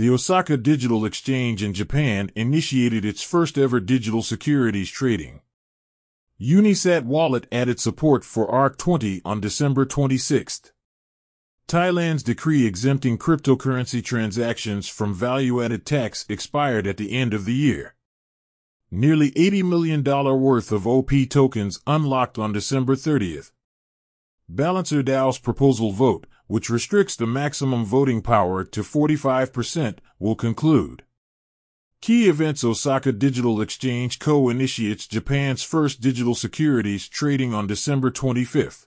The Osaka Digital Exchange in Japan initiated its first ever digital securities trading. Unisat Wallet added support for ARC20 on December 26. Thailand's decree exempting cryptocurrency transactions from value added tax expired at the end of the year. Nearly $80 million worth of OP tokens unlocked on December 30th. Balancer DAO's proposal vote, which restricts the maximum voting power to 45%, will conclude. Key Events Osaka Digital Exchange Co. initiates Japan's first digital securities trading on December 25th.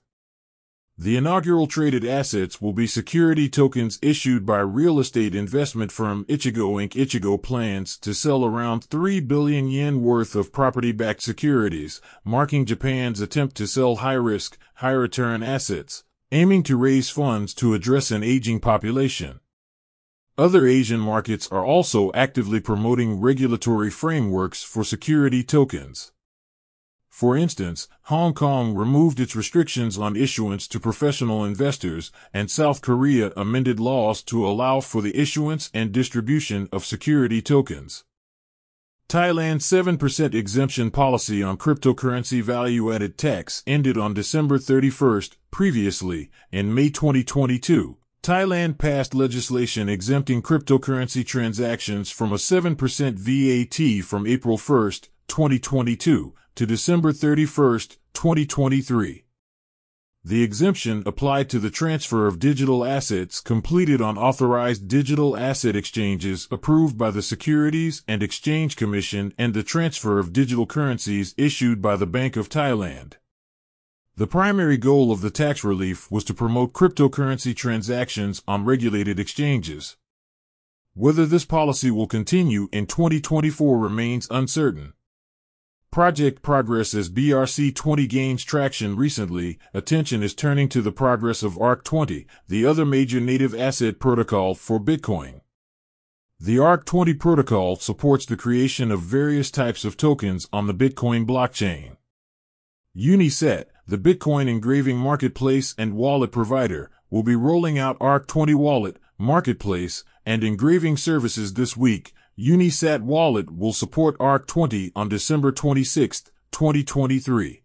The inaugural traded assets will be security tokens issued by real estate investment firm Ichigo Inc. Ichigo plans to sell around 3 billion yen worth of property-backed securities, marking Japan's attempt to sell high-risk, high-return assets, aiming to raise funds to address an aging population. Other Asian markets are also actively promoting regulatory frameworks for security tokens. For instance, Hong Kong removed its restrictions on issuance to professional investors, and South Korea amended laws to allow for the issuance and distribution of security tokens. Thailand's 7% exemption policy on cryptocurrency value added tax ended on December 31st. Previously, in May 2022, Thailand passed legislation exempting cryptocurrency transactions from a 7% VAT from April 1, 2022 to December 31, 2023. The exemption applied to the transfer of digital assets completed on authorized digital asset exchanges approved by the Securities and Exchange Commission and the transfer of digital currencies issued by the Bank of Thailand. The primary goal of the tax relief was to promote cryptocurrency transactions on regulated exchanges. Whether this policy will continue in 2024 remains uncertain. Project progress as BRC20 gains traction recently, attention is turning to the progress of ARC20, the other major native asset protocol for Bitcoin. The ARC20 protocol supports the creation of various types of tokens on the Bitcoin blockchain. Unisat, the Bitcoin engraving marketplace and wallet provider, will be rolling out ARC20 Wallet, Marketplace, and engraving services this week, Unisat Wallet will support ARC20 on December 26, 2023.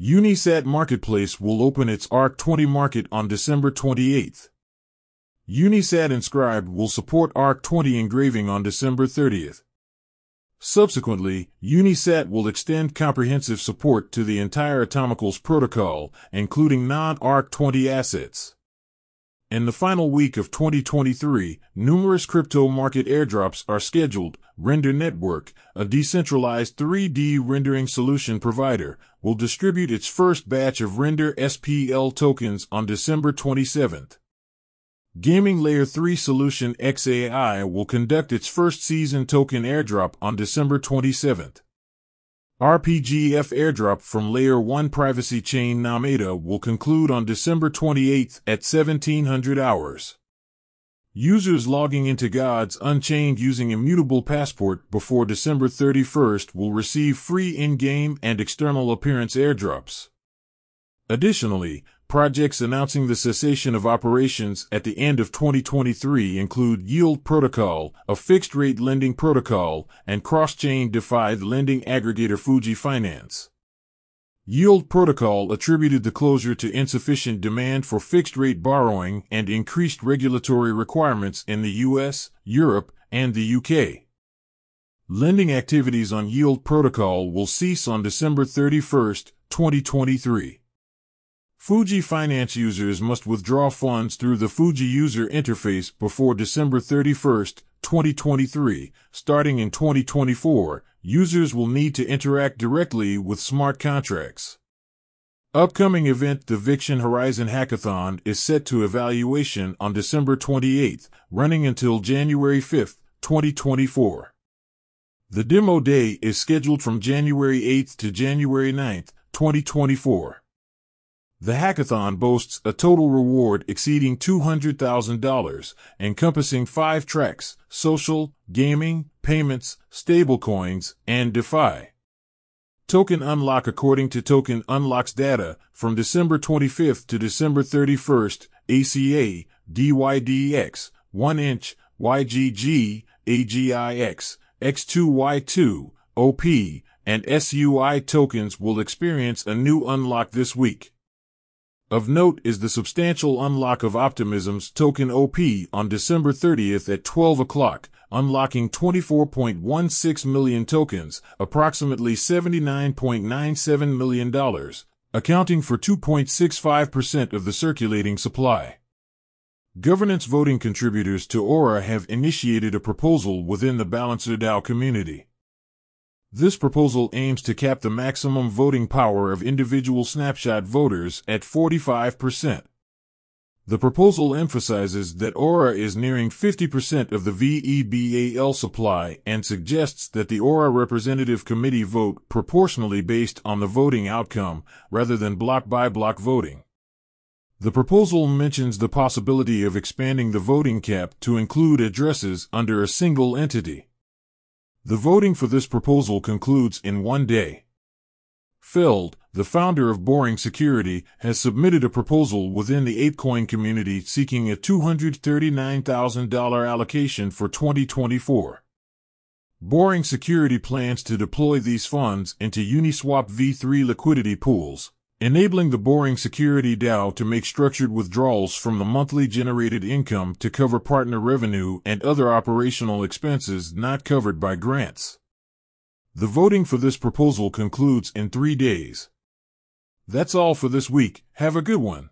Unisat Marketplace will open its ARC20 market on December 28. Unisat Inscribed will support ARC20 engraving on December 30th. Subsequently, Unisat will extend comprehensive support to the entire Atomicals protocol, including non-ARC20 assets. In the final week of 2023, numerous crypto market airdrops are scheduled. Render Network, a decentralized 3D rendering solution provider, will distribute its first batch of Render SPL tokens on December 27th. Gaming Layer 3 solution XAI will conduct its first season token airdrop on December 27th. RPGF airdrop from Layer 1 privacy chain Namada will conclude on December 28 at 1700 hours. Users logging into Gods Unchained using Immutable Passport before December 31st will receive free in-game and external appearance airdrops. Additionally, Projects announcing the cessation of operations at the end of 2023 include Yield Protocol, a fixed rate lending protocol, and cross chain DeFi lending aggregator Fuji Finance. Yield Protocol attributed the closure to insufficient demand for fixed rate borrowing and increased regulatory requirements in the US, Europe, and the UK. Lending activities on Yield Protocol will cease on December 31, 2023. Fuji Finance users must withdraw funds through the Fuji user interface before December 31, 2023. Starting in 2024, users will need to interact directly with smart contracts. Upcoming event The Viction Horizon Hackathon is set to evaluation on December 28, running until January 5, 2024. The demo day is scheduled from January 8 to January 9, 2024. The hackathon boasts a total reward exceeding $200,000, encompassing five tracks social, gaming, payments, stablecoins, and DeFi. Token Unlock According to Token Unlock's data, from December 25th to December 31st, ACA, DYDX, 1 inch, YGG, AGIX, X2Y2, OP, and SUI tokens will experience a new unlock this week. Of note is the substantial unlock of Optimism's token OP on December 30th at 12 o'clock, unlocking 24.16 million tokens, approximately $79.97 million, accounting for 2.65% of the circulating supply. Governance voting contributors to Aura have initiated a proposal within the Balancer DAO community. This proposal aims to cap the maximum voting power of individual snapshot voters at 45%. The proposal emphasizes that Aura is nearing 50% of the VEBAL supply and suggests that the Aura Representative Committee vote proportionally based on the voting outcome rather than block by block voting. The proposal mentions the possibility of expanding the voting cap to include addresses under a single entity. The voting for this proposal concludes in one day. Feld, the founder of Boring Security, has submitted a proposal within the ApeCoin community seeking a $239,000 allocation for 2024. Boring Security plans to deploy these funds into Uniswap v3 liquidity pools, enabling the Boring Security DAO to make structured withdrawals from the monthly generated income to cover partner revenue and other operational expenses not covered by grants. The voting for this proposal concludes in three days. That's all for this week. Have a good one.